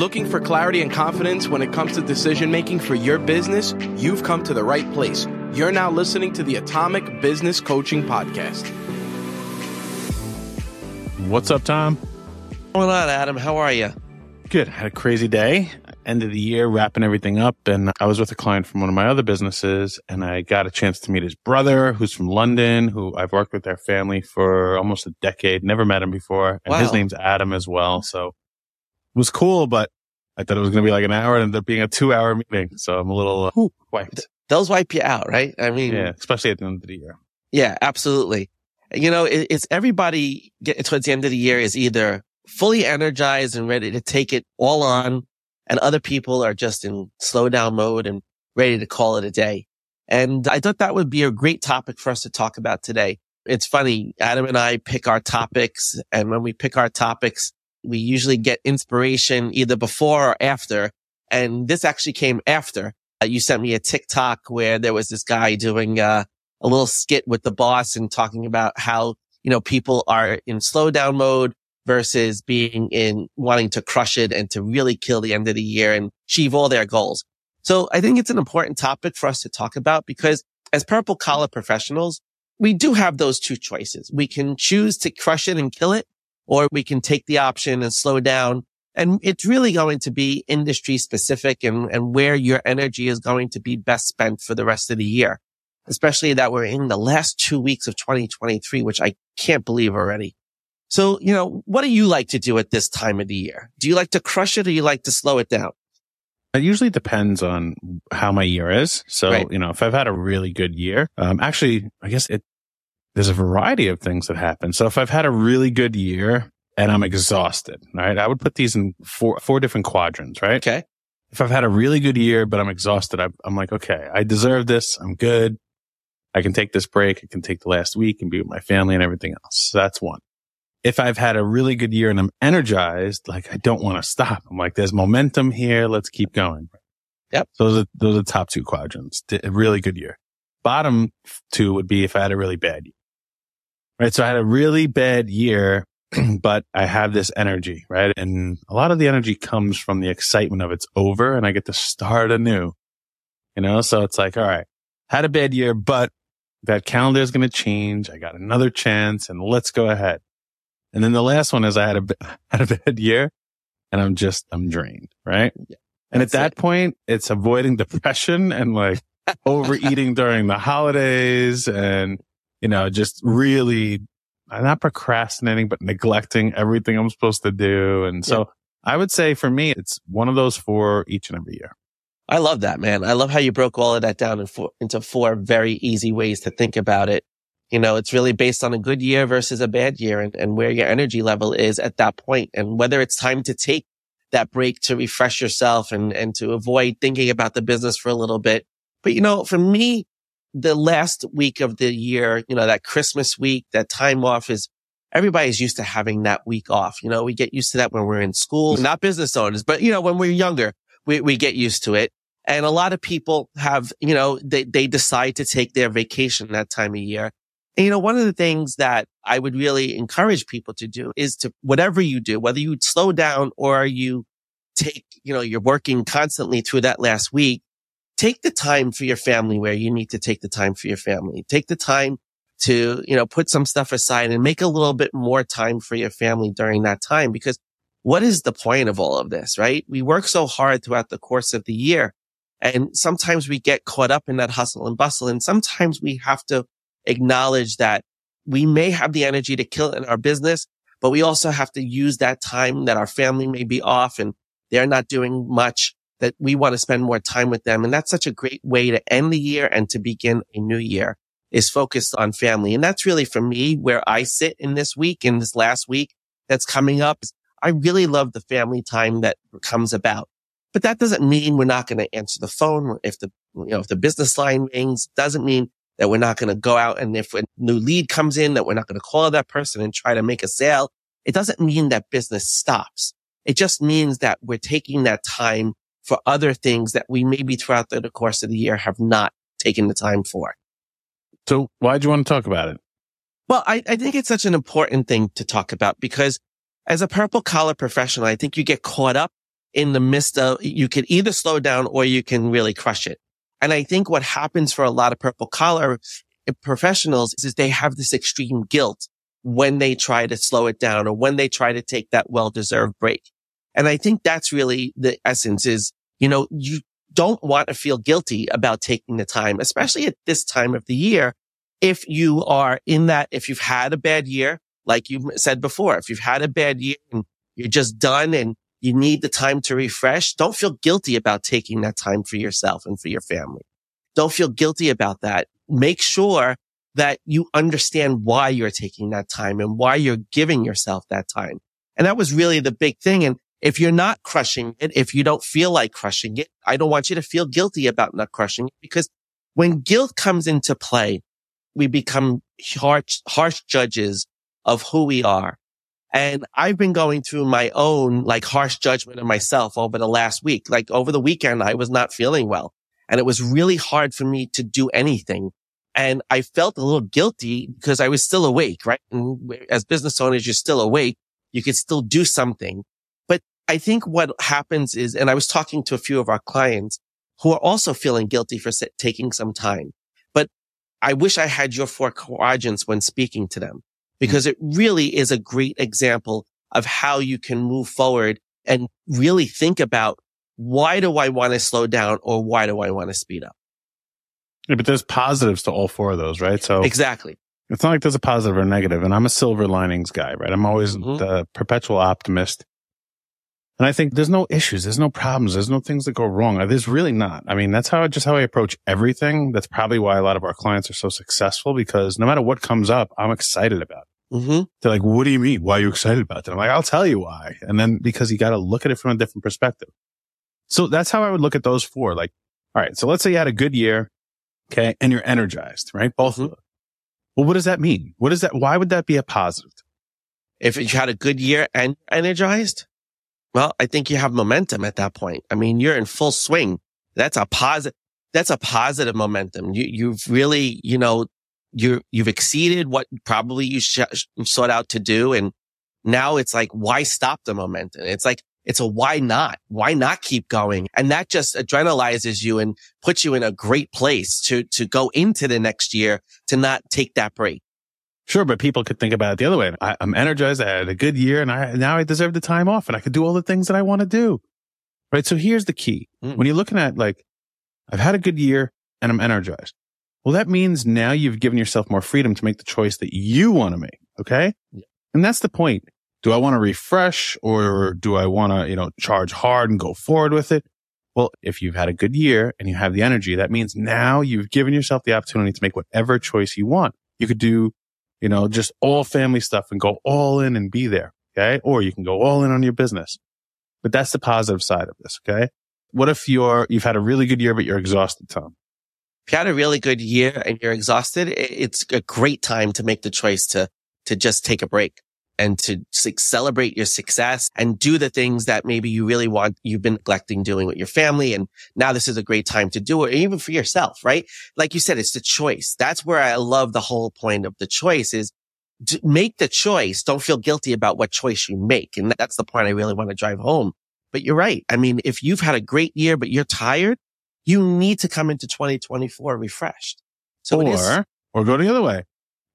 Looking for clarity and confidence when it comes to decision making for your business? You've come to the right place. You're now listening to the Atomic Business Coaching Podcast. What's up, Tom? What's going on, Adam? How are you? Good. Had a crazy day. End of the year, wrapping everything up. And I was with a client from one of my other businesses and I got a chance to meet his brother, who's from London, who I've worked with their family for almost a decade. Never met him before. And Wow. his name's Adam as well. So it was cool, but I thought it was going to be like an hour and ended up being a two hour meeting. So I'm a little uh, wiped. Those wipe you out, right? I mean, Yeah. Especially at the end of the year. yeah, absolutely. You know, it, it's everybody get towards the end of the year is either fully energized and ready to take it all on, and other people are just in slow down mode and ready to call it a day. And I thought that would be a great topic for us to talk about today. It's funny. Adam and I pick our topics. And when we pick our topics, we usually get inspiration either before or after. And this actually came after. Uh, you sent me a TikTok where there was this guy doing, uh, a little skit with the boss and talking about how, you know, people are in slow down mode versus being in wanting to crush it and to really kill the end of the year and achieve all their goals. So I think it's an important topic for us to talk about because as purple collar professionals, we do have those two choices. We can choose to crush it and kill it, or we can take the option and slow down. And it's really going to be industry specific and, and where your energy is going to be best spent for the rest of the year, especially that we're in the last two weeks of 2023, which I can't believe already. So, you know, what do you like to do at this time of the year? Do you like to crush it or do you like to slow it down? It usually depends on how my year is. So, Right. you know, if I've had a really good year, um, actually, I guess it, there's a variety of things that happen. So if I've had a really good year and I'm exhausted, right, I would put these in four, four different quadrants, right? Okay. If I've had a really good year, but I'm exhausted, I'm, I'm like, okay, I deserve this. I'm good. I can take this break. I can take the last week and be with my family and everything else. So that's one. If I've had a really good year and I'm energized, like I don't want to stop. I'm like, there's momentum here. Let's keep going. Yep. So those are, those are the top two quadrants. A really good year. Bottom two would be if I had a really bad year. Right. So I had a really bad year, but I have this energy, right? And a lot of the energy comes from the excitement of it's over and I get to start anew, you know? So it's like, all right, had a bad year, but that calendar is going to change. I got another chance and let's go ahead. And then the last one is I had a, had a bad year and I'm just, I'm drained, right? and at that it. point, it's avoiding depression and like overeating during the holidays and, you know, just really not procrastinating, but neglecting everything I'm supposed to do. And so I would say for me, it's one of those four each and every year. I love that, man. I love how you broke all of that down in four, into four very easy ways to think about it. You know, it's really based on a good year versus a bad year and, and where your energy level is at that point and whether it's time to take that break to refresh yourself and, and to avoid thinking about the business for a little bit. But, you know, for me, the last week of the year, you know, that Christmas week, that time off is everybody's used to having that week off. You know, we get used to that when we're in school, not business owners, but, you know, when we're younger, we, we get used to it. And a lot of people have, you know, they, they decide to take their vacation that time of year. And, you know, one of the things that I would really encourage people to do is to whatever you do, whether you slow down or you take, you know, you're working constantly through that last week, take the time for your family where you need to take the time for your family. Take the time to, you know, put some stuff aside and make a little bit more time for your family during that time. Because what is the point of all of this, right? We work so hard throughout the course of the year. And sometimes we get caught up in that hustle and bustle. And sometimes we have to acknowledge that we may have the energy to kill it in our business, but we also have to use that time that our family may be off and they're not doing much that we want to spend more time with them. And that's such a great way to end the year and to begin a new year is focused on family. And that's really for me where I sit in this week, in this last week that's coming up. I really love the family time that comes about. But that doesn't mean we're not going to answer the phone if the, you know, if the business line rings, doesn't mean that we're not going to go out. And if a new lead comes in, that we're not going to call that person and try to make a sale. It doesn't mean that business stops. It just means that we're taking that time for other things that we maybe throughout the course of the year have not taken the time for. So why'd you want to talk about it? Well, I, I think it's such an important thing to talk about because as a purple collar professional, I think you get caught up in the midst of, you can either slow down or you can really crush it. And I think what happens for a lot of purple collar eh, professionals is they have this extreme guilt when they try to slow it down or when they try to take that well-deserved break. And I think that's really the essence is, you know, you don't want to feel guilty about taking the time, especially at this time of the year. If you are in that, if you've had a bad year, like you said before, if you've had a bad year and you're just done and you need the time to refresh, don't feel guilty about taking that time for yourself and for your family. Don't feel guilty about that. Make sure that you understand why you're taking that time and why you're giving yourself that time. And that was really the big thing. And if you're not crushing it, if you don't feel like crushing it, I don't want you to feel guilty about not crushing it because when guilt comes into play, we become harsh, harsh judges of who we are. And I've been going through my own like harsh judgment of myself over the last week. Like over the weekend, I was not feeling well and it was really hard for me to do anything. And I felt a little guilty because I was still awake, right? And as business owners, you're still awake. You could still do something. I think what happens is, and I was talking to a few of our clients who are also feeling guilty for taking some time, but I wish I had your four quadrants when speaking to them because it really is a great example of how you can move forward and really think about why do I want to slow down or why do I want to speed up? Yeah, but there's positives to all four of those, right? So exactly. It's not like there's a positive or negative. And I'm a silver linings guy, right? I'm always mm-hmm. the perpetual optimist. And I think there's no issues. There's no problems. There's no things that go wrong. There's really not. I mean, that's how, just how I approach everything. That's probably why a lot of our clients are so successful because no matter what comes up, I'm excited about it. Mm-hmm. They're like, what do you mean? Why are you excited about that? I'm like, I'll tell you why. And then because you got to look at it from a different perspective. So that's how I would look at those four. Like, all right. So let's say you had a good year. Okay. And you're energized, right? Both mm-hmm. of them. Well, what does that mean? What is that? Why would that be a positive? If you had a good year and energized, well, I think you have momentum at that point. I mean, you're in full swing. That's a positive. That's a positive momentum. You, you've really, you know, you you've exceeded what probably you sh- sought out to do. And now it's like, why stop the momentum? It's like, it's a why not? Why not keep going? And that just adrenalizes you and puts you in a great place to, to go into the next year to not take that break. Sure, but people could think about it the other way. I, am energized. I had a good year and I, now I deserve the time off and I could do all the things that I want to do. Right. So here's the key. Mm. When you're looking at like, I've had a good year and I'm energized. Well, that means now you've given yourself more freedom to make the choice that you want to make. Okay. Yeah. And that's the point do I want to refresh or do I want to, you know, charge hard and go forward with it? Well, if you've had a good year and you have the energy, that means now you've given yourself the opportunity to make whatever choice you want. You could do, you know, just all family stuff and go all in and be there. Okay. Or you can go all in on your business. But that's the positive side of this. Okay. What if you're, you've had a really good year, but you're exhausted, Tom? If you had a really good year and you're exhausted, it's a great time to make the choice to, to just take a break and to celebrate your success and do the things that maybe you really want, you've been neglecting doing with your family. And now this is a great time to do it, even for yourself, right? Like you said, it's the choice. That's where I love the whole point of the choice is make the choice. Don't feel guilty about what choice you make. And that's the point I really want to drive home. But you're right. I mean, if you've had a great year, but you're tired, you need to come into 2024 refreshed. So or, or go the other way.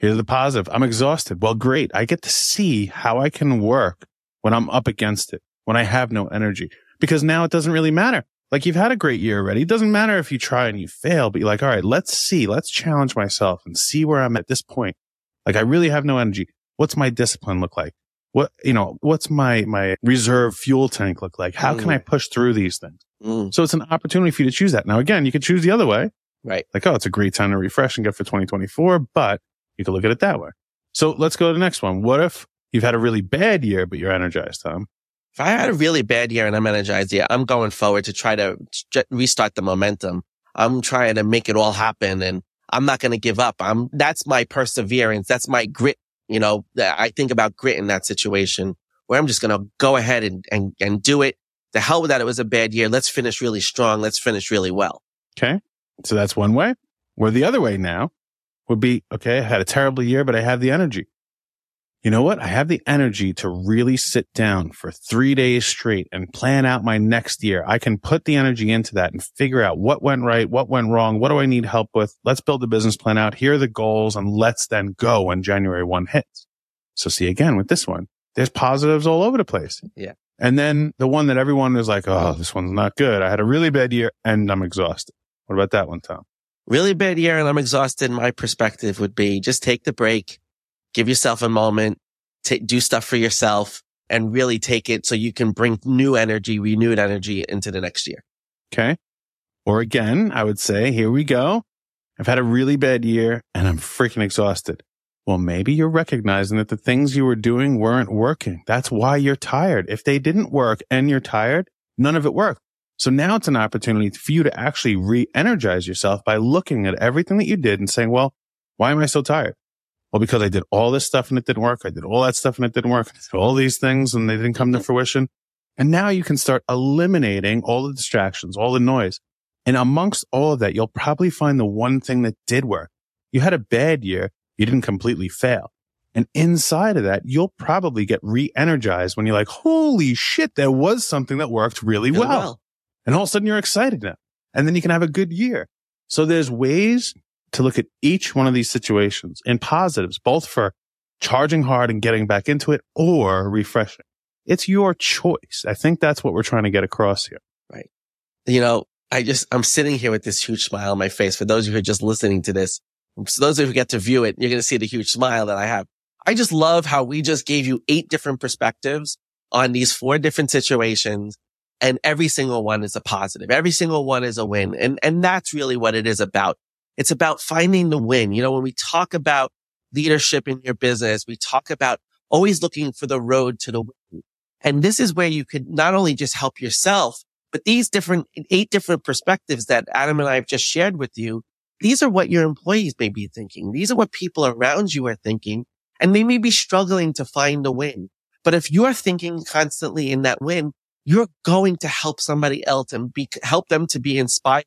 Here's the positive. I'm exhausted. Well, great. I get to see how I can work when I'm up against it, when I have no energy, because now it doesn't really matter. Like you've had a great year already. It doesn't matter if you try and you fail, but you're like, all right, let's see, let's challenge myself and see where I'm at this point. Like I really have no energy. What's my discipline look like? What, you know, what's my, my reserve fuel tank look like? How mm. can I push through these things? Mm. So it's an opportunity for you to choose that. Now, again, you could choose the other way. Right. Like, oh, it's a great time to refresh and get for 2024, but you could look at it that way. So let's go to the next one. What if you've had a really bad year, but you're energized, Tom? If I had a really bad year and I'm energized, yeah, I'm going forward to try to restart the momentum. I'm trying to make it all happen and I'm not going to give up. I'm, that's my perseverance. That's my grit. You know, I think about grit in that situation where I'm just going to go ahead and, and, and do it. The hell with that. It was a bad year. Let's finish really strong. Let's finish really well. Okay. So that's one way. Or the other way now would be, okay, I had a terrible year, but I have the energy. you know what? I have the energy to really sit down for three days straight and plan out my next year. I can put the energy into that and figure out what went right, what went wrong, what do I need help with? Let's build the business plan out. Here are the goals and let's then go when January 1 hits. So see again with this one, there's positives all over the place. Yeah. And then the one that everyone is like, Oh, this one's not good. I had a really bad year and I'm exhausted. What about that one, Tom? Really bad year and I'm exhausted. My perspective would be just take the break, give yourself a moment, do stuff for yourself and really take it so you can bring new energy, renewed energy into the next year. Okay. Or again, I would say, here we go. I've had a really bad year and I'm freaking exhausted. Well, maybe you're recognizing that the things you were doing weren't working. That's why you're tired. If they didn't work and you're tired, none of it worked. So now it's an opportunity for you to actually re-energize yourself by looking at everything that you did and saying, well, why am I so tired? Well, because I did all this stuff and it didn't work. I did all that stuff and it didn't work. I did all these things and they didn't come to mm-hmm. fruition. And now you can start eliminating all the distractions, all the noise. And amongst all of that, you'll probably find the one thing that did work. You had a bad year. You didn't completely fail. And inside of that, you'll probably get re-energized when you're like, holy shit, there was something that worked really, really well. well. And all of a sudden you're excited now. And then you can have a good year. So there's ways to look at each one of these situations in positives, both for charging hard and getting back into it or refreshing. It's your choice. I think that's what we're trying to get across here. Right. You know, I just, I'm sitting here with this huge smile on my face. For those of you who are just listening to this, those of you who get to view it, you're going to see the huge smile that I have. I just love how we just gave you eight different perspectives on these four different situations and every single one is a positive. Every single one is a win. And, and that's really what it is about. It's about finding the win. You know, when we talk about leadership in your business, we talk about always looking for the road to the win. And this is where you could not only just help yourself, but these different eight different perspectives that Adam and I have just shared with you. These are what your employees may be thinking. These are what people around you are thinking. And they may be struggling to find a win. But if you're thinking constantly in that win, you're going to help somebody else and be, help them to be inspired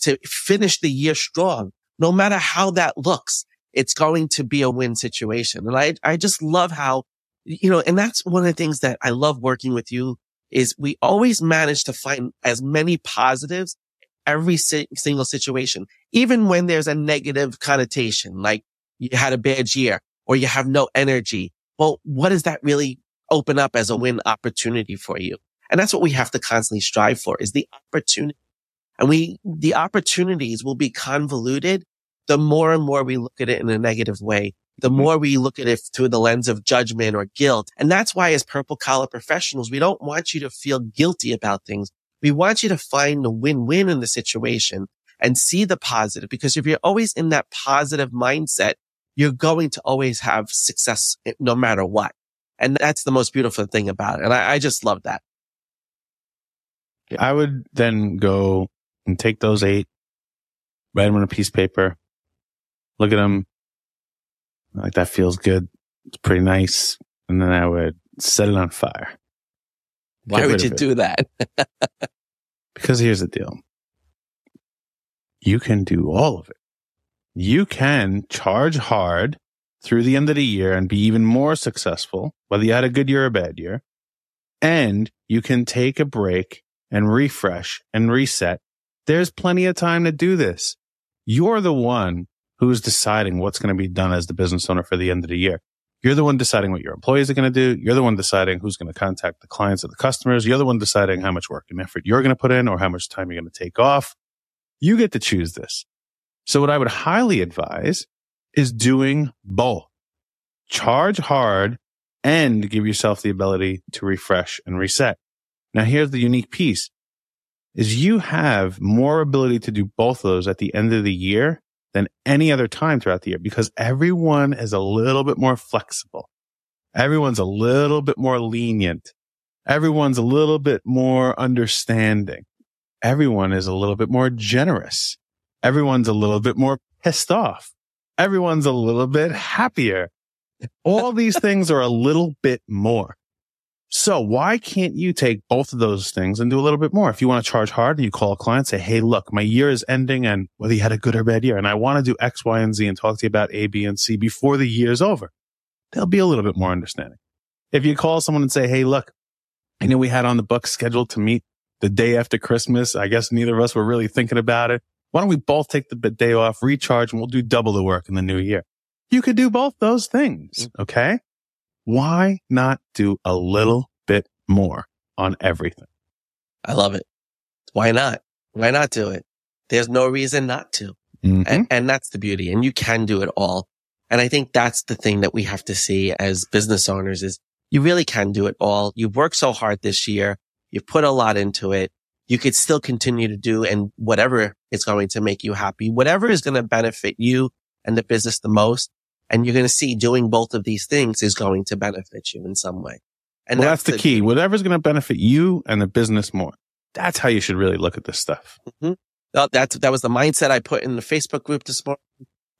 to finish the year strong. No matter how that looks, it's going to be a win situation. And I, I just love how, you know, and that's one of the things that I love working with you is we always manage to find as many positives every si- single situation, even when there's a negative connotation, like you had a bad year or you have no energy. Well, what does that really open up as a win opportunity for you? And that's what we have to constantly strive for is the opportunity and we, the opportunities will be convoluted the more and more we look at it in a negative way, the mm-hmm. more we look at it through the lens of judgment or guilt. And that's why as purple collar professionals, we don't want you to feel guilty about things. We want you to find the win-win in the situation and see the positive because if you're always in that positive mindset, you're going to always have success no matter what. And that's the most beautiful thing about it. And I, I just love that. I would then go and take those eight, write them on a piece of paper, look at them. Like that feels good. It's pretty nice. And then I would set it on fire. Why would you do that? because here's the deal. You can do all of it. You can charge hard through the end of the year and be even more successful, whether you had a good year or a bad year. And you can take a break and refresh and reset there's plenty of time to do this. You're the one who's deciding what's going to be done as the business owner for the end of the year. You're the one deciding what your employees are going to do. You're the one deciding who's going to contact the clients or the customers. You're the one deciding how much work and effort you're going to put in or how much time you're going to take off. You get to choose this. So what I would highly advise is doing both. Charge hard and give yourself the ability to refresh and reset. Now here's the unique piece is you have more ability to do both of those at the end of the year than any other time throughout the year because everyone is a little bit more flexible. Everyone's a little bit more lenient. Everyone's a little bit more understanding. Everyone is a little bit more generous. Everyone's a little bit more pissed off. Everyone's a little bit happier. All these things are a little bit more. So why can't you take both of those things and do a little bit more? If you want to charge hard and you call a client, say, Hey, look, my year is ending and whether you had a good or bad year and I want to do X, Y, and Z and talk to you about A, B, and C before the year's over. they'll be a little bit more understanding. If you call someone and say, Hey, look, I know we had on the book scheduled to meet the day after Christmas. I guess neither of us were really thinking about it. Why don't we both take the day off, recharge, and we'll do double the work in the new year? You could do both those things. Mm. Okay. Why not do a little bit more on everything? I love it. Why not? Why not do it? There's no reason not to. Mhm. And, and that's the beauty. And you can do it all. And I think that's the thing that we have to see as business owners is you really can do it all. You've worked so hard this year. You've put a lot into it. You could still continue to do and whatever is going to make you happy, whatever is going to benefit you and the business the most. And you're going to see doing both of these things is going to benefit you in some way. And well, that's, the, key. Whatever's going to benefit you and the business more. That's how you should really look at this stuff. Mm-hmm. Well, that's, that was the mindset I put in the Facebook group this morning.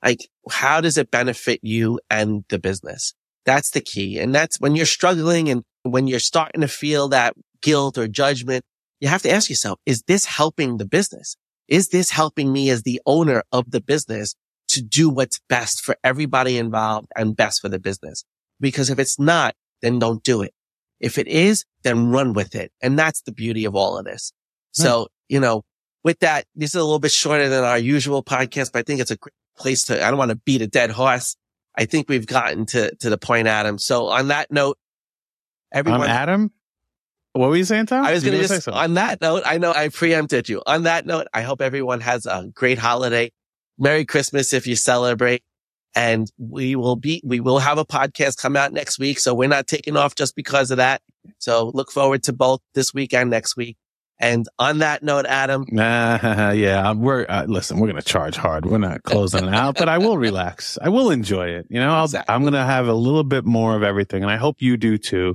Like, how does it benefit you and the business? That's the key. And that's when you're struggling and when you're starting to feel that guilt or judgment, you have to ask yourself, is this helping the business? Is this helping me as the owner of the business to do what's best for everybody involved and best for the business? Because if it's not, then don't do it. If it is, then run with it. And that's the beauty of all of this. So, you know, with that, this is a little bit shorter than our usual podcast, but I think it's a great place to, I don't want to beat a dead horse. I think we've gotten to, to the point, Adam. So on that note, everyone, Adam. What were you saying, Tom? I was going to just, on that note, I know I preempted you. On that note, I hope everyone has a great holiday. Merry Christmas if you celebrate. And we will be, we will have a podcast come out next week. So we're not taking off just because of that. So look forward to both this week and next week. And on that note, Adam, Nah, yeah, we're uh, listen. We're gonna charge hard. We're not closing it out, but I will relax. I will enjoy it. You know, I'll, Exactly. I'm gonna have a little bit more of everything, and I hope you do too.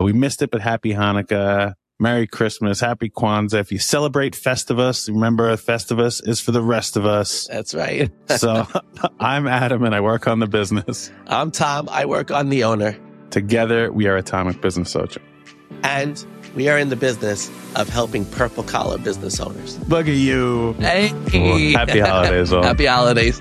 We missed it, but happy Hanukkah, Merry Christmas, Happy Kwanzaa. If you celebrate Festivus, remember Festivus is for the rest of us. that's right. So I'm Adam, and I work on the business. I'm Tom. I work on the owner Together, we are Atomic Business Coaching. and we are in the business of helping purple collar business owners. Bugger you. Hey, Happy holidays, all. Happy holidays.